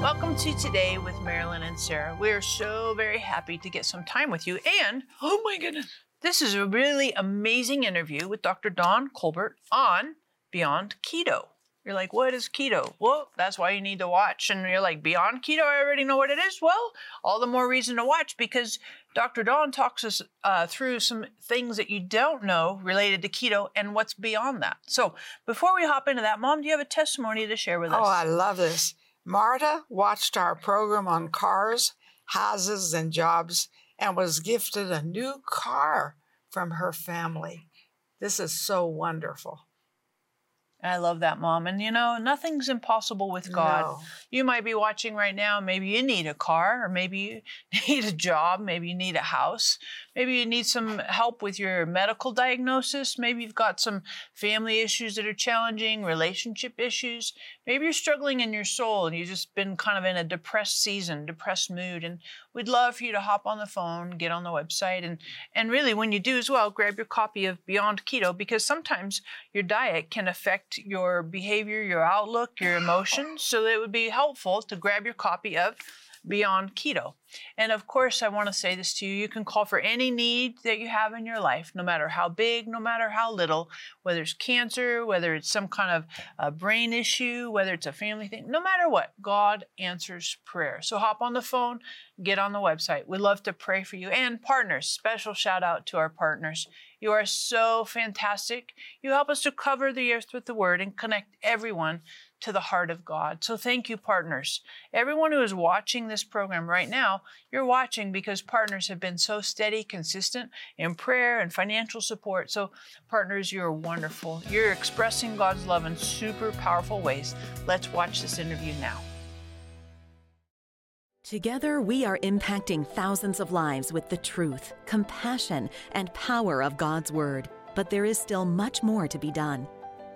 Welcome to Today with Marilyn and Sarah. We are so very happy to get some time with you. And, oh my goodness, this is a really amazing interview with Dr. Don Colbert on Beyond Keto. You're like, what is keto? Well, that's why you need to watch. And you're like, Beyond Keto, I already know what it is. Well, all the more reason to watch because Dr. Don talks us uh, through some things that you don't know related to keto and what's beyond that. So before we hop into that, Mom, do you have a testimony to share with us? Oh, I love this. Marta watched our program on cars, houses, and jobs and was gifted a new car from her family. This is so wonderful. I love that, Mom. And you know, nothing's impossible with God. No. You might be watching right now. Maybe you need a car, or maybe you need a job. Maybe you need a house. Maybe you need some help with your medical diagnosis. Maybe you've got some family issues that are challenging, relationship issues. Maybe you're struggling in your soul and you've just been kind of in a depressed season, depressed mood. And we'd love for you to hop on the phone, get on the website, and and really, when you do as well, grab your copy of Beyond Keto because sometimes your diet can affect your behavior, your outlook, your emotions. So it would be helpful to grab your copy of Beyond Keto. And of course, I want to say this to you you can call for any need that you have in your life, no matter how big, no matter how little, whether it's cancer, whether it's some kind of brain issue, whether it's a family thing, no matter what, God answers prayer. So hop on the phone, get on the website. We'd love to pray for you. And partners, special shout out to our partners. You are so fantastic. You help us to cover the earth with the word and connect everyone to the heart of God. So thank you, partners. Everyone who is watching this program right now, you're watching because partners have been so steady, consistent in prayer and financial support. So, partners, you're wonderful. You're expressing God's love in super powerful ways. Let's watch this interview now. Together, we are impacting thousands of lives with the truth, compassion, and power of God's Word. But there is still much more to be done.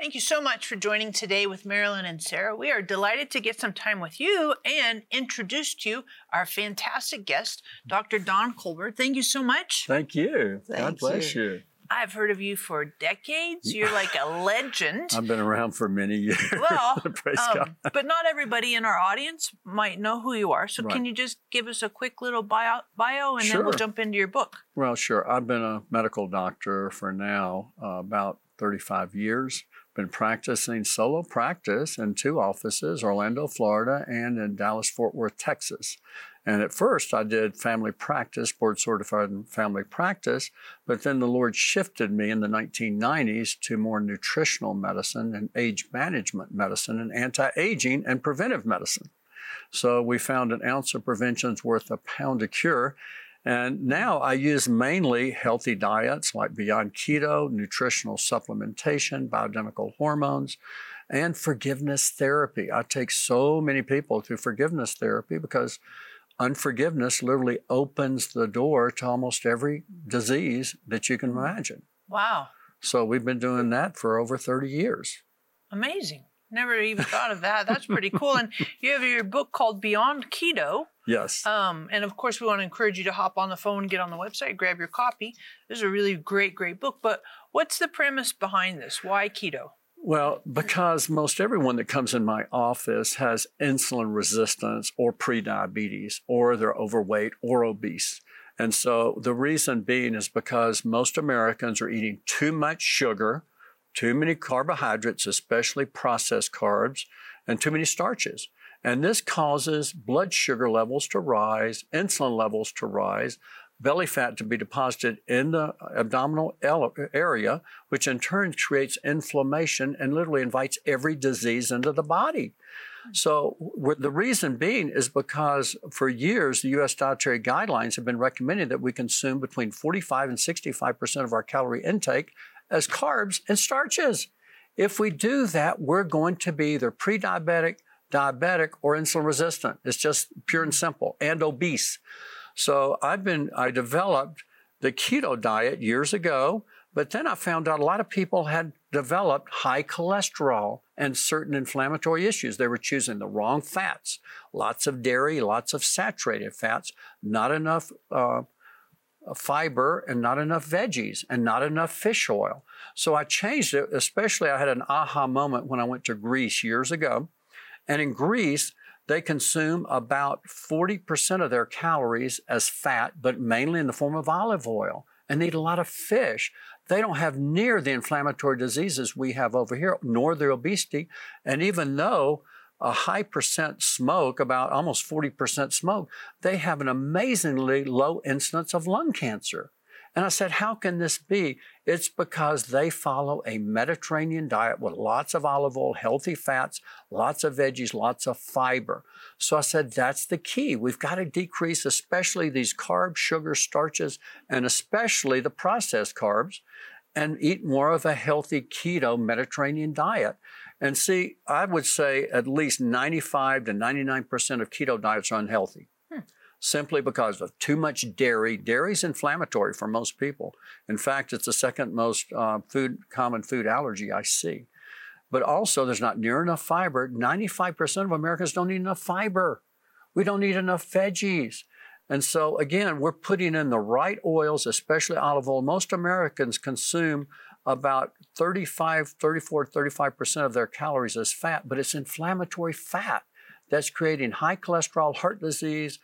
Thank you so much for joining today with Marilyn and Sarah. We are delighted to get some time with you and introduce to you our fantastic guest, Dr. Don Colbert. Thank you so much. Thank you. Thank God bless you. you. I've heard of you for decades. You're like a legend. I've been around for many years. Well, Praise um, God. but not everybody in our audience might know who you are. So, Right. can you just give us a quick little bio, bio and then we'll jump into your book? Well, sure. I've been a medical doctor for now uh, about 35 years. Been practicing solo practice in two offices, Orlando, Florida, and in Dallas, Fort Worth, Texas. And at first, I did family practice, board certified in family practice, but then the Lord shifted me in the 1990s to more nutritional medicine and age management medicine and anti aging and preventive medicine. So we found an ounce of prevention's worth a pound of cure. And now I use mainly healthy diets like Beyond Keto, nutritional supplementation, bioidentical hormones, and forgiveness therapy. I take so many people through forgiveness therapy because unforgiveness literally opens the door to almost every disease that you can mm-hmm. imagine. Wow, So we've been doing that for over 30 years. amazing. Never even thought of that. That's pretty cool. And you have your book called Beyond Keto. Yes. Um, and of course, we want to encourage you to hop on the phone, get on the website, grab your copy. This is a really great, great book. But what's the premise behind this? Why keto? Well, because most everyone that comes in my office has insulin resistance or prediabetes, or they're overweight or obese. And so the reason being is because most Americans are eating too much sugar, too many carbohydrates, especially processed carbs, and too many starches. And this causes blood sugar levels to rise, insulin levels to rise, belly fat to be deposited in the abdominal area, which in turn creates inflammation and literally invites every disease into the body. So the reason being is because for years the U.S. dietary guidelines have been recommending that we consume between 45 and 65 percent of our calorie intake as carbs and starches. If we do that, we're going to be either pre-diabetic, diabetic, or insulin resistant. It's just pure and simple, and obese. So I've been, I developed the keto diet years ago, but then I found out a lot of people had developed high cholesterol and certain inflammatory issues. They were choosing the wrong fats, lots of dairy, lots of saturated fats, not enough uh, fiber, and not enough veggies, and not enough fish oil. So I changed it, especially I had an aha moment when I went to Greece years ago. And in Greece, they consume about 40% of their calories as fat, but mainly in the form of olive oil and eat a lot of fish. They don't have near the inflammatory diseases we have over here, nor the obesity. And even though a high percent smoke, about almost 40% smoke, they have an amazingly low incidence of lung cancer. And I said, How can this be? It's because they follow a Mediterranean diet with lots of olive oil, healthy fats, lots of veggies, lots of fiber. So I said, That's the key. We've got to decrease, especially these carbs, sugars, starches, and especially the processed carbs, and eat more of a healthy keto Mediterranean diet. And see, I would say at least 95 to 99% of keto diets are unhealthy simply because of too much dairy. Dairy is inflammatory for most people. In fact, it's the second most uh, food common food allergy I see. But also, there's not near enough fiber. 95% of Americans don't eat enough fiber. We don't eat enough veggies. And so, again, we're putting in the right oils, especially olive oil. Most Americans consume about 35, 34, 35% of their calories as fat, but it's inflammatory fat that's creating high cholesterol, heart disease,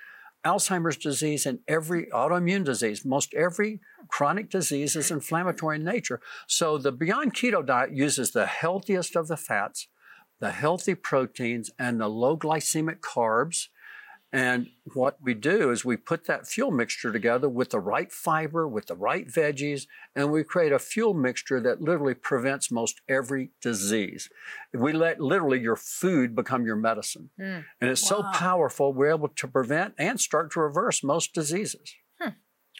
Alzheimer's disease and every autoimmune disease, most every chronic disease is inflammatory in nature. So the Beyond Keto diet uses the healthiest of the fats, the healthy proteins, and the low glycemic carbs and what we do is we put that fuel mixture together with the right fiber, with the right veggies, and we create a fuel mixture that literally prevents most every disease. We let literally your food become your medicine. Mm. And it's wow. so powerful, we're able to prevent and start to reverse most diseases. Hmm.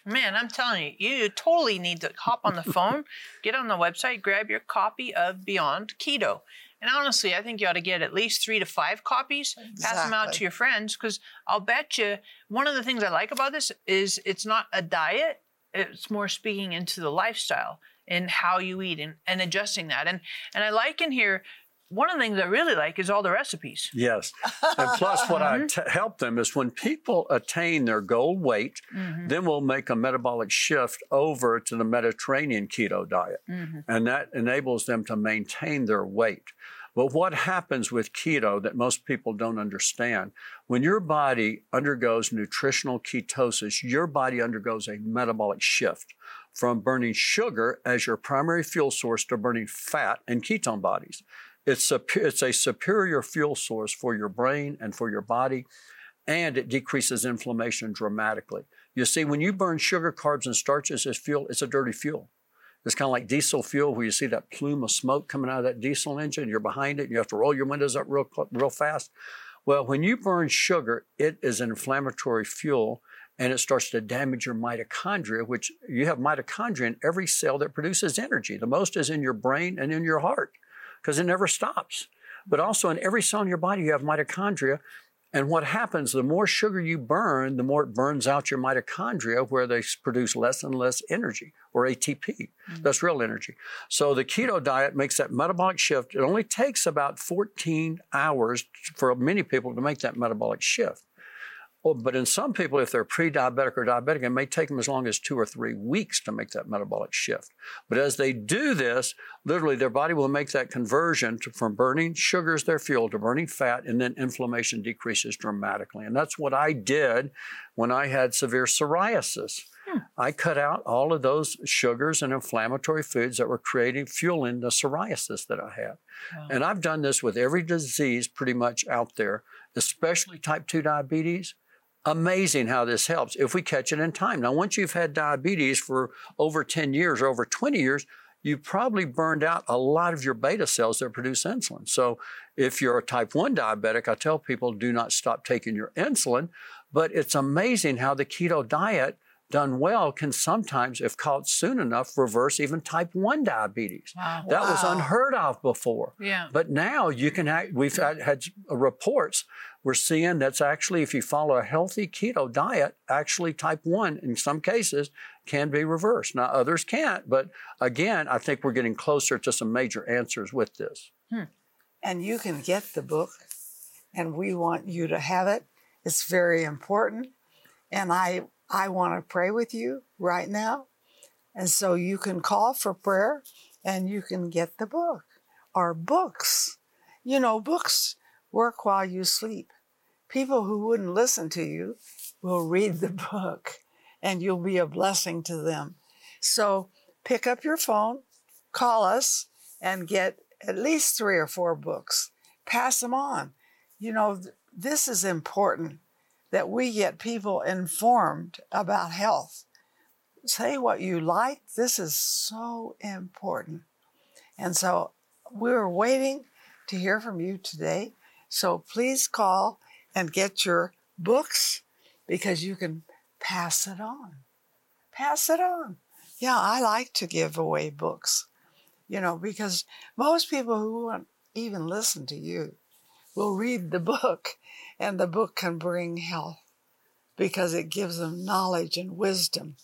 Man, I'm telling you, you totally need to hop on the phone, get on the website, grab your copy of Beyond Keto. And honestly, I think you ought to get at least three to five copies, exactly. pass them out to your friends, because I'll bet you one of the things I like about this is it's not a diet, it's more speaking into the lifestyle and how you eat and, and adjusting that. And and I like in here one of the things I really like is all the recipes. Yes. And plus, what I mm-hmm. t- help them is when people attain their goal weight, mm-hmm. then we'll make a metabolic shift over to the Mediterranean keto diet. Mm-hmm. And that enables them to maintain their weight. But what happens with keto that most people don't understand, when your body undergoes nutritional ketosis, your body undergoes a metabolic shift from burning sugar as your primary fuel source to burning fat and ketone bodies. It's a, it's a superior fuel source for your brain and for your body, and it decreases inflammation dramatically. You see, when you burn sugar, carbs, and starches as fuel, it's a dirty fuel. It's kind of like diesel fuel where you see that plume of smoke coming out of that diesel engine. You're behind it and you have to roll your windows up real, real fast. Well, when you burn sugar, it is an inflammatory fuel and it starts to damage your mitochondria, which you have mitochondria in every cell that produces energy. The most is in your brain and in your heart because it never stops. But also in every cell in your body, you have mitochondria and what happens, the more sugar you burn, the more it burns out your mitochondria, where they produce less and less energy, or ATP. Mm-hmm. That's real energy. So the keto diet makes that metabolic shift. It only takes about 14 hours for many people to make that metabolic shift. Well, but in some people, if they're pre-diabetic or diabetic, it may take them as long as two or three weeks to make that metabolic shift. But as they do this, literally their body will make that conversion to, from burning sugar as their fuel to burning fat, and then inflammation decreases dramatically. And that's what I did when I had severe psoriasis. Hmm. I cut out all of those sugars and inflammatory foods that were creating, fueling the psoriasis that I had. Wow. And I've done this with every disease pretty much out there, especially type 2 diabetes amazing how this helps if we catch it in time. Now, once you've had diabetes for over 10 years or over 20 years, you've probably burned out a lot of your beta cells that produce insulin. So, if you're a type 1 diabetic, I tell people do not stop taking your insulin. But it's amazing how the keto diet done well can sometimes, if caught soon enough, reverse even type 1 diabetes. Wow. That wow. was unheard of before. Yeah. But now you can, act, we've had, had reports we're seeing that's actually, if you follow a healthy keto diet, actually type 1 in some cases can be reversed. Now, others can't, but again, I think we're getting closer to some major answers with this. Hmm. And you can get the book, and we want you to have it. It's very important. And I I want to pray with you right now. And so you can call for prayer and you can get the book or books. You know, books work while you sleep. People who wouldn't listen to you will read the book and you'll be a blessing to them. So pick up your phone, call us, and get at least three or four books. Pass them on. You know, this is important that we get people informed about health. Say what you like. This is so important. And so we're waiting to hear from you today. So please call and get your books because you can pass it on. Pass it on. Yeah, I like to give away books, you know, because most people who won't even listen to you will read the book and the book can bring health because it gives them knowledge and wisdom.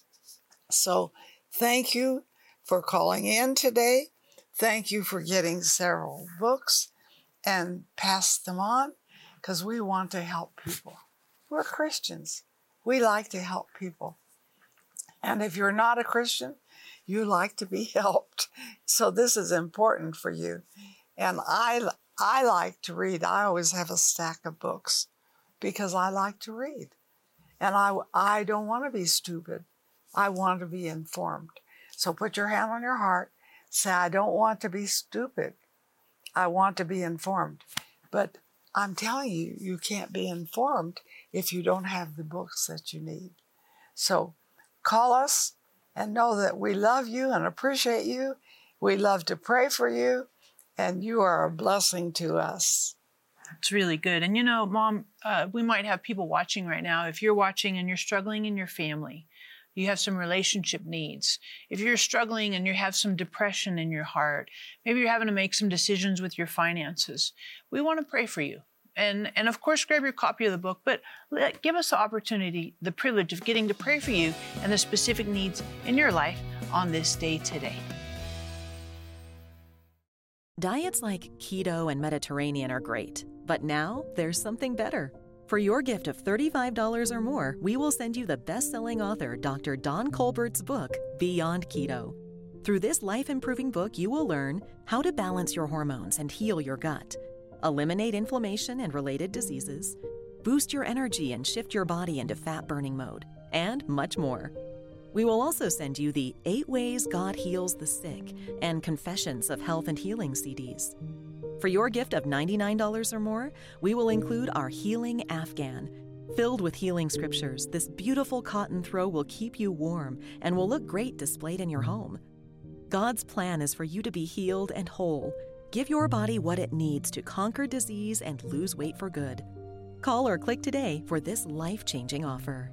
So, thank you for calling in today. Thank you for getting several books and pass them on because we want to help people. We're Christians. We like to help people. And if you're not a Christian, you like to be helped. So this is important for you. And I I like to read. I always have a stack of books because I like to read. And I, I don't want to be stupid. I want to be informed. So put your hand on your heart. Say, I don't want to be stupid. I want to be informed. But I'm telling you, you can't be informed if you don't have the books that you need. So call us and know that we love you and appreciate you. We love to pray for you, and you are a blessing to us. It's really good. And you know, mom, uh, we might have people watching right now. If you're watching and you're struggling in your family, you have some relationship needs. If you're struggling and you have some depression in your heart, maybe you're having to make some decisions with your finances, we want to pray for you. And, and of course, grab your copy of the book, but let, give us the opportunity, the privilege of getting to pray for you and the specific needs in your life on this day today. Diets like keto and Mediterranean are great, but now there's something better. For your gift of $35 or more, we will send you the best selling author, Dr. Don Colbert's book, Beyond Keto. Through this life improving book, you will learn how to balance your hormones and heal your gut, eliminate inflammation and related diseases, boost your energy and shift your body into fat burning mode, and much more. We will also send you the Eight Ways God Heals the Sick and Confessions of Health and Healing CDs. For your gift of $99 or more, we will include our Healing Afghan. Filled with healing scriptures, this beautiful cotton throw will keep you warm and will look great displayed in your home. God's plan is for you to be healed and whole. Give your body what it needs to conquer disease and lose weight for good. Call or click today for this life changing offer.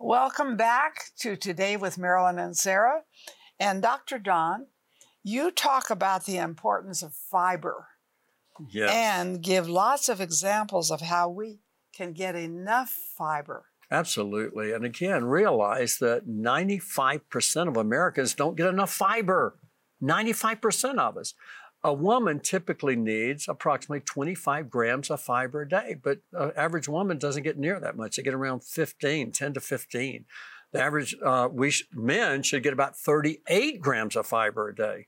Welcome back to Today with Marilyn and Sarah. And Dr. Don, you talk about the importance of fiber Yes. and give lots of examples of how we can get enough fiber. Absolutely. And again, realize that 95% of Americans don't get enough fiber. 95% of us. A woman typically needs approximately 25 grams of fiber a day, but an average woman doesn't get near that much. They get around 15, 10 to 15. The average, uh, we sh- men should get about 38 grams of fiber a day.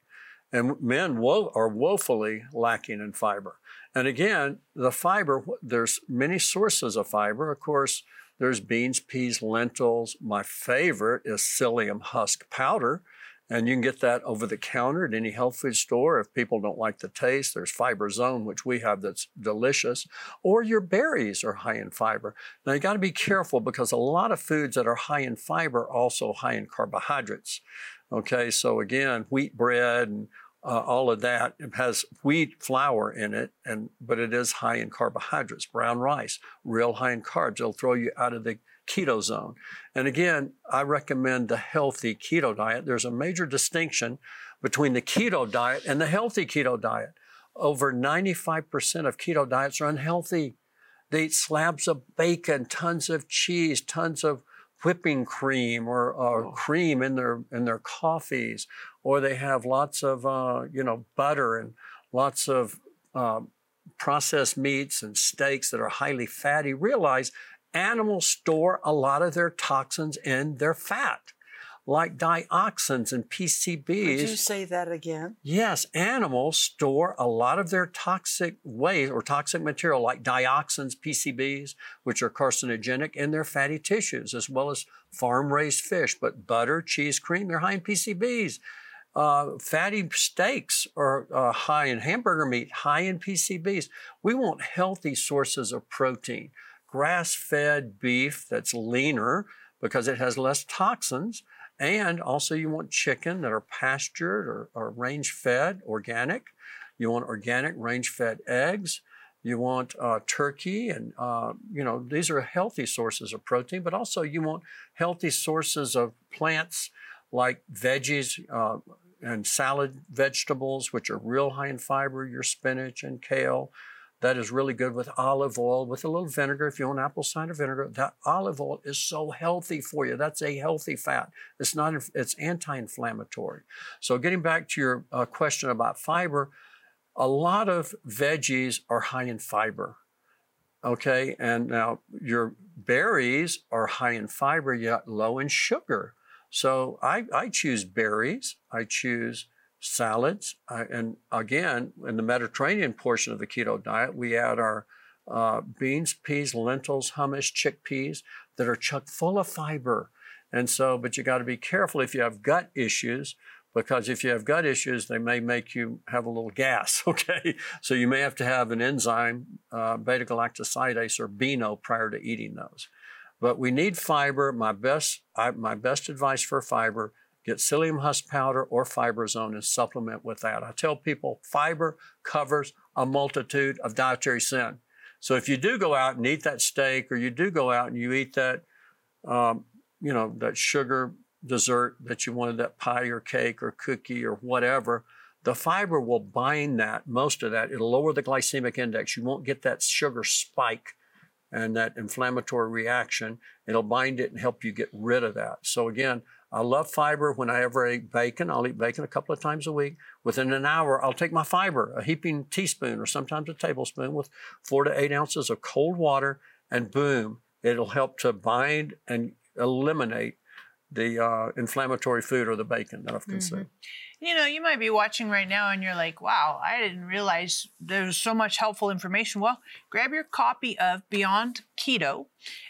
And men wo- are woefully lacking in fiber. And again, the fiber, there's many sources of fiber. Of course, there's beans, peas, lentils. My favorite is psyllium husk powder. And you can get that over the counter at any health food store. If people don't like the taste, there's Fiber Zone, which we have that's delicious. Or your berries are high in fiber. Now you got to be careful because a lot of foods that are high in fiber are also high in carbohydrates. Okay, so again, wheat bread and uh, all of that it has wheat flour in it, and but it is high in carbohydrates. Brown rice, real high in carbs. It'll throw you out of the keto zone. And again, I recommend the healthy keto diet. There's a major distinction between the keto diet and the healthy keto diet. Over 95% of keto diets are unhealthy. They eat slabs of bacon, tons of cheese, tons of whipping cream or, or Oh. cream in their in their coffees, or they have lots of uh, you know butter and lots of um, processed meats and steaks that are highly fatty. Realize animals store a lot of their toxins in their fat, like dioxins and PCBs. Could you say that again? Yes, animals store a lot of their toxic waste or toxic material like dioxins, PCBs, which are carcinogenic in their fatty tissues, as well as farm raised fish. But butter, cheese, cream, they're high in PCBs. Uh, fatty steaks are uh, high in hamburger meat, high in PCBs. We want healthy sources of protein. Grass fed beef that's leaner because it has less toxins. And also, you want chicken that are pastured or, or range fed, organic. You want organic range fed eggs. You want uh, turkey, and uh, you know these are healthy sources of protein. But also, you want healthy sources of plants like veggies uh, and salad vegetables, which are real high in fiber. Your spinach and kale. That is really good with olive oil, with a little vinegar. If you want apple cider vinegar, that olive oil is so healthy for you. That's a healthy fat. It's not. It's anti-inflammatory. So, getting back to your uh, question about fiber, a lot of veggies are high in fiber. Okay, and now your berries are high in fiber yet low in sugar. So I, I choose berries. I choose salads. I, and again, in the Mediterranean portion of the keto diet, we add our uh, beans, peas, lentils, hummus, chickpeas that are chock full of fiber. And so, but you got to be careful if you have gut issues, because if you have gut issues, they may make you have a little gas. Okay, so you may have to have an enzyme, uh, beta galactosidase or Beano, prior to eating those. But we need fiber. My best, I, my best advice for fiber: get psyllium husk powder or Fiberzone and supplement with that. I tell people fiber covers a multitude of dietary sin. So if you do go out and eat that steak, or you do go out and you eat that, um, you know, that sugar dessert that you wanted, that pie or cake or cookie or whatever, the fiber will bind that, most of that. It'll lower the glycemic index. You won't get that sugar spike and that inflammatory reaction. It'll bind it and help you get rid of that. So again, I love fiber. When I ever eat bacon, I'll eat bacon a couple of times a week. Within an hour, I'll take my fiber, a heaping teaspoon or sometimes a tablespoon with four to eight ounces of cold water, and boom, it'll help to bind and eliminate the uh, inflammatory food or the bacon that I've consumed. You know, you might be watching right now and you're like, wow, I didn't realize there's so much helpful information. Well, grab your copy of Beyond Keto.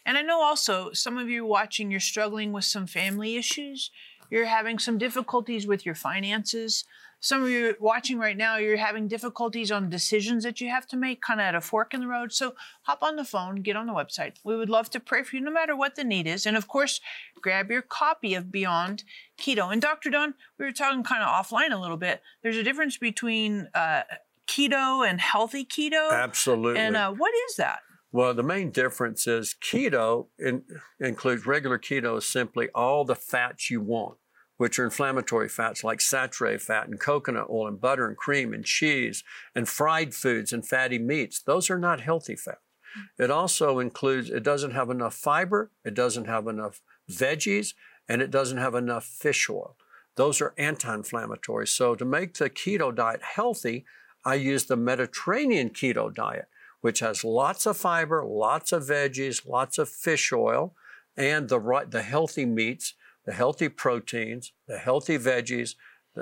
And I know also some of you watching, you're struggling with some family issues, you're having some difficulties with your finances. Some of you watching right now, you're having difficulties on decisions that you have to make, kind of at a fork in the road. So hop on the phone, get on the website. We would love to pray for you no matter what the need is. And of course, grab your copy of Beyond Keto. And Dr. Don, we were talking kind of offline a little bit. There's a difference between uh, keto and healthy keto. Absolutely. And uh, what is that? Well, the main difference is keto in, includes regular keto is simply all the fats you want, which are inflammatory fats like saturated fat and coconut oil and butter and cream and cheese and fried foods and fatty meats. Those are not healthy fats. Mm. It also includes, it doesn't have enough fiber, it doesn't have enough veggies, and it doesn't have enough fish oil. Those are anti inflammatory. So, to make the keto diet healthy, I use the Mediterranean keto diet, which has lots of fiber, lots of veggies, lots of fish oil, and the, right, the healthy meats, the healthy proteins, the healthy veggies,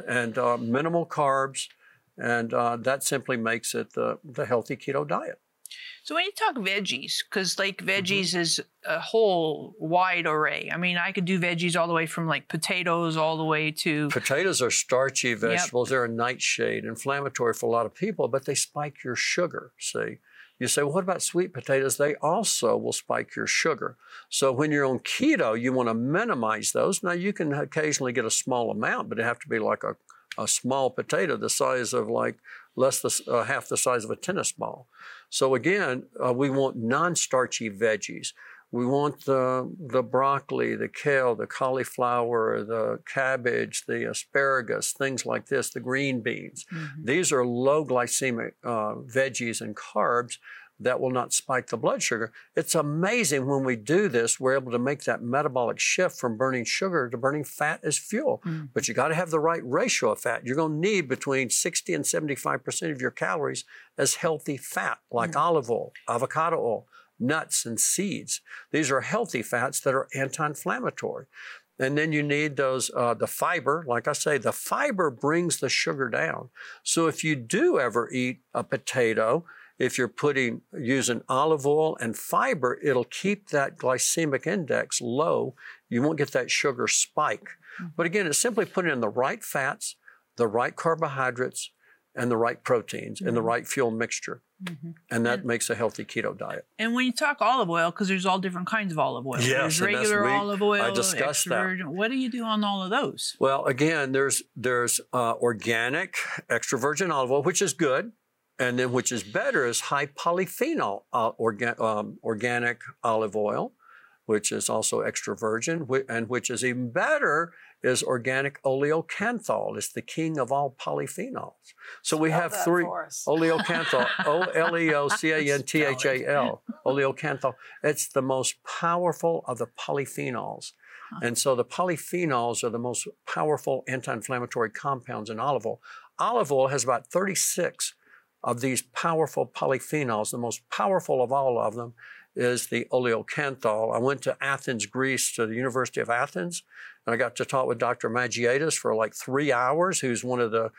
and uh, minimal carbs. And uh, that simply makes it the, the healthy keto diet. So when you talk veggies, because like veggies is a whole wide array. I mean, I could do veggies all the way from like potatoes all the way to Potatoes are starchy vegetables. They're a nightshade, inflammatory for a lot of people, but they spike your sugar. See, you say, well, what about sweet potatoes? They also will spike your sugar. So when you're on keto, you want to minimize those. Now you can occasionally get a small amount, but it have to be like a, a small potato the size of like less than uh, half the size of a tennis ball. So again, uh, we want non-starchy veggies. We want the, the broccoli, the kale, the cauliflower, the cabbage, the asparagus, things like this, the green beans. Mm-hmm. These are low glycemic uh, veggies and carbs that will not spike the blood sugar. It's amazing when we do this, we're able to make that metabolic shift from burning sugar to burning fat as fuel. Mm. But you got to have the right ratio of fat. You're going to need between 60 and 75% of your calories as healthy fat, like olive oil, avocado oil, nuts, and seeds. These are healthy fats that are anti inflammatory. And then you need those, uh, the fiber. Like I say, the fiber brings the sugar down. So if you do ever eat a potato, if you're putting using olive oil and fiber, it'll keep that glycemic index low. You won't get that sugar spike. But again, it's simply putting in the right fats, the right carbohydrates, and the right proteins in the right fuel mixture. Mhm. And that And- makes a healthy keto diet. And when you talk olive oil, because there's all different kinds of olive oil. Yes, there's regular we- olive oil. I discussed extra that. virgin. What do you do on all of those? Well, again, there's there's uh, organic extra virgin olive oil, which is good, and then which is better is high polyphenol uh, orga- um, organic olive oil, which is also extra virgin, whi- and which is even better is organic oleocanthal. It's the king of all polyphenols. So we Spell have three. Oleocanthal, O L E O C A N T H A L, oleocanthal. It's the most powerful of the polyphenols. And so the polyphenols are the most powerful anti inflammatory compounds in olive oil. Olive oil has about 36 of these powerful polyphenols. The most powerful of all of them is the oleocanthal. I went to Athens, Greece, to the University of Athens, and I got to talk with Dr. Magiatis for like three hours, who's one of the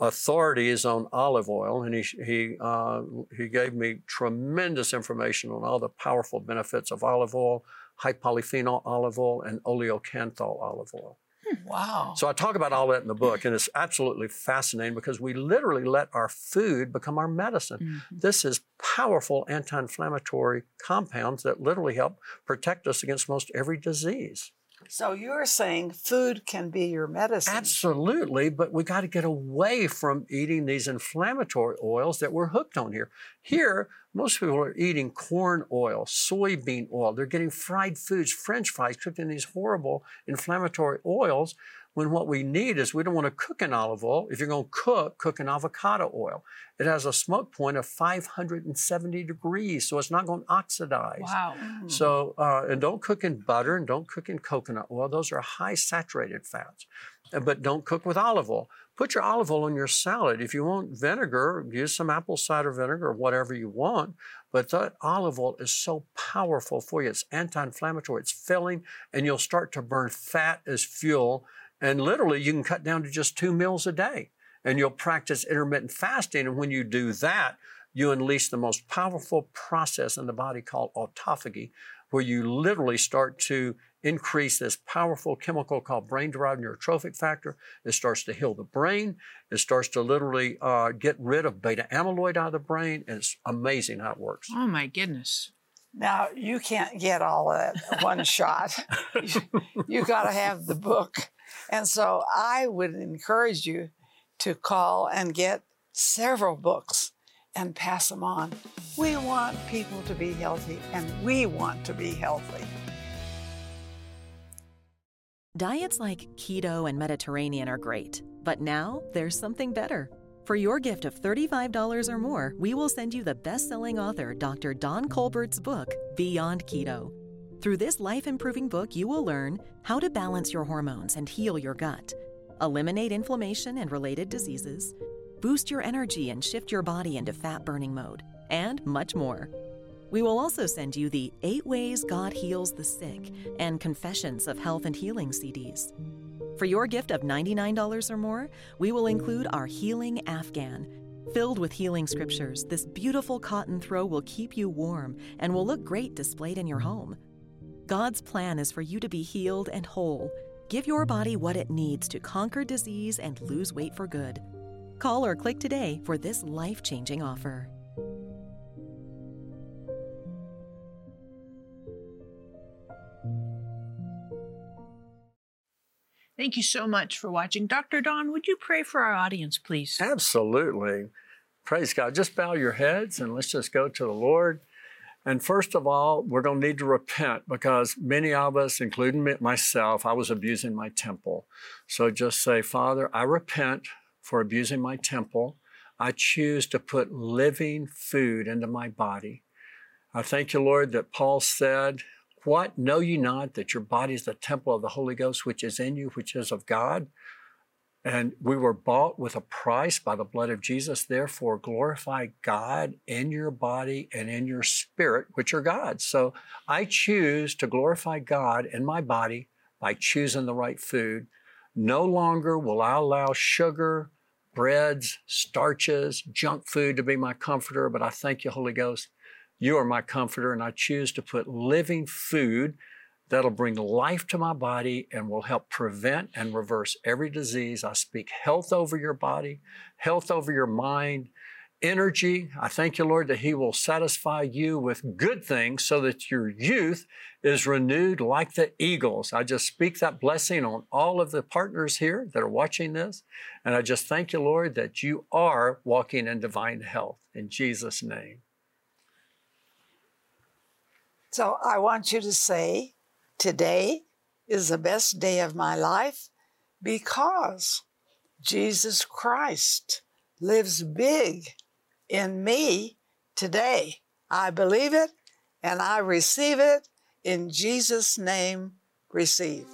authorities on olive oil, and he he uh, he gave me tremendous information on all the powerful benefits of olive oil, high polyphenol olive oil, and oleocanthal olive oil. Wow. So I talk about all that in the book, and it's absolutely fascinating because we literally let our food become our medicine. Mm-hmm. This is powerful anti-inflammatory compounds that literally help protect us against most every disease. So you're saying food can be your medicine. Absolutely, but we got to get away from eating these inflammatory oils that we're hooked on here. Here, most people are eating corn oil, soybean oil. They're getting fried foods, French fries cooked in these horrible inflammatory oils. When what we need is we don't want to cook in olive oil. If you're going to cook, cook in avocado oil. It has a smoke point of 570 degrees, so it's not going to oxidize. Wow. Mm. So, uh, and don't cook in butter and don't cook in coconut oil. Those are high saturated fats. Uh, But don't cook with olive oil. Put your olive oil on your salad. If you want vinegar, use some apple cider vinegar or whatever you want. But that olive oil is so powerful for you. It's anti inflammatory, it's filling, and you'll start to burn fat as fuel. And literally, you can cut down to just two meals a day. And you'll practice intermittent fasting. And when you do that, you unleash the most powerful process in the body called autophagy, where you literally start to increase this powerful chemical called brain derived neurotrophic factor. It starts to heal the brain. It starts to literally uh, get rid of beta amyloid out of the brain. And it's amazing how it works. Oh, my goodness. Now, you can't get all of that one shot. You, you got to have the book. And so I would encourage you to call and get several books and pass them on. We want people to be healthy, and we want to be healthy. Diets like keto and Mediterranean are great, but now there's something better. For your gift of $35 or more, we will send you the best selling author, Dr. Don Colbert's book, Beyond Keto. Through this life improving book, you will learn how to balance your hormones and heal your gut, eliminate inflammation and related diseases, boost your energy and shift your body into fat burning mode, and much more. We will also send you the Eight Ways God Heals the Sick and Confessions of Health and Healing CDs. For your gift of $99 or more, we will include our Healing Afghan. Filled with healing scriptures, this beautiful cotton throw will keep you warm and will look great displayed in your home. God's plan is for you to be healed and whole. Give your body what it needs to conquer disease and lose weight for good. Call or click today for this life changing offer. Thank you so much for watching. Dr. Don, would you pray for our audience, please? Absolutely. Praise God. Just bow your heads and let's just go to the Lord. And first of all, we're going to need to repent because many of us, including myself, I was abusing my temple. So just say, Father, I repent for abusing my temple. I choose to put living food into my body. I thank you, Lord, that Paul said what? Know ye not that your body is the temple of the Holy Ghost, which is in you, which is of God? And we were bought with a price by the blood of Jesus. Therefore, glorify God in your body and in your spirit, which are God's. So I choose to glorify God in my body by choosing the right food. No longer will I allow sugar, breads, starches, junk food to be my comforter, but I thank you, Holy Ghost, you are my comforter, and I choose to put living food that'll bring life to my body and will help prevent and reverse every disease. I speak health over your body, health over your mind, energy. I thank you, Lord, that He will satisfy you with good things so that your youth is renewed like the eagles. I just speak that blessing on all of the partners here that are watching this. And I just thank you, Lord, that you are walking in divine health. In Jesus' name. So I want you to say, Today is the best day of my life because Jesus Christ lives big in me today. I believe it and I receive it in Jesus' name. Receive.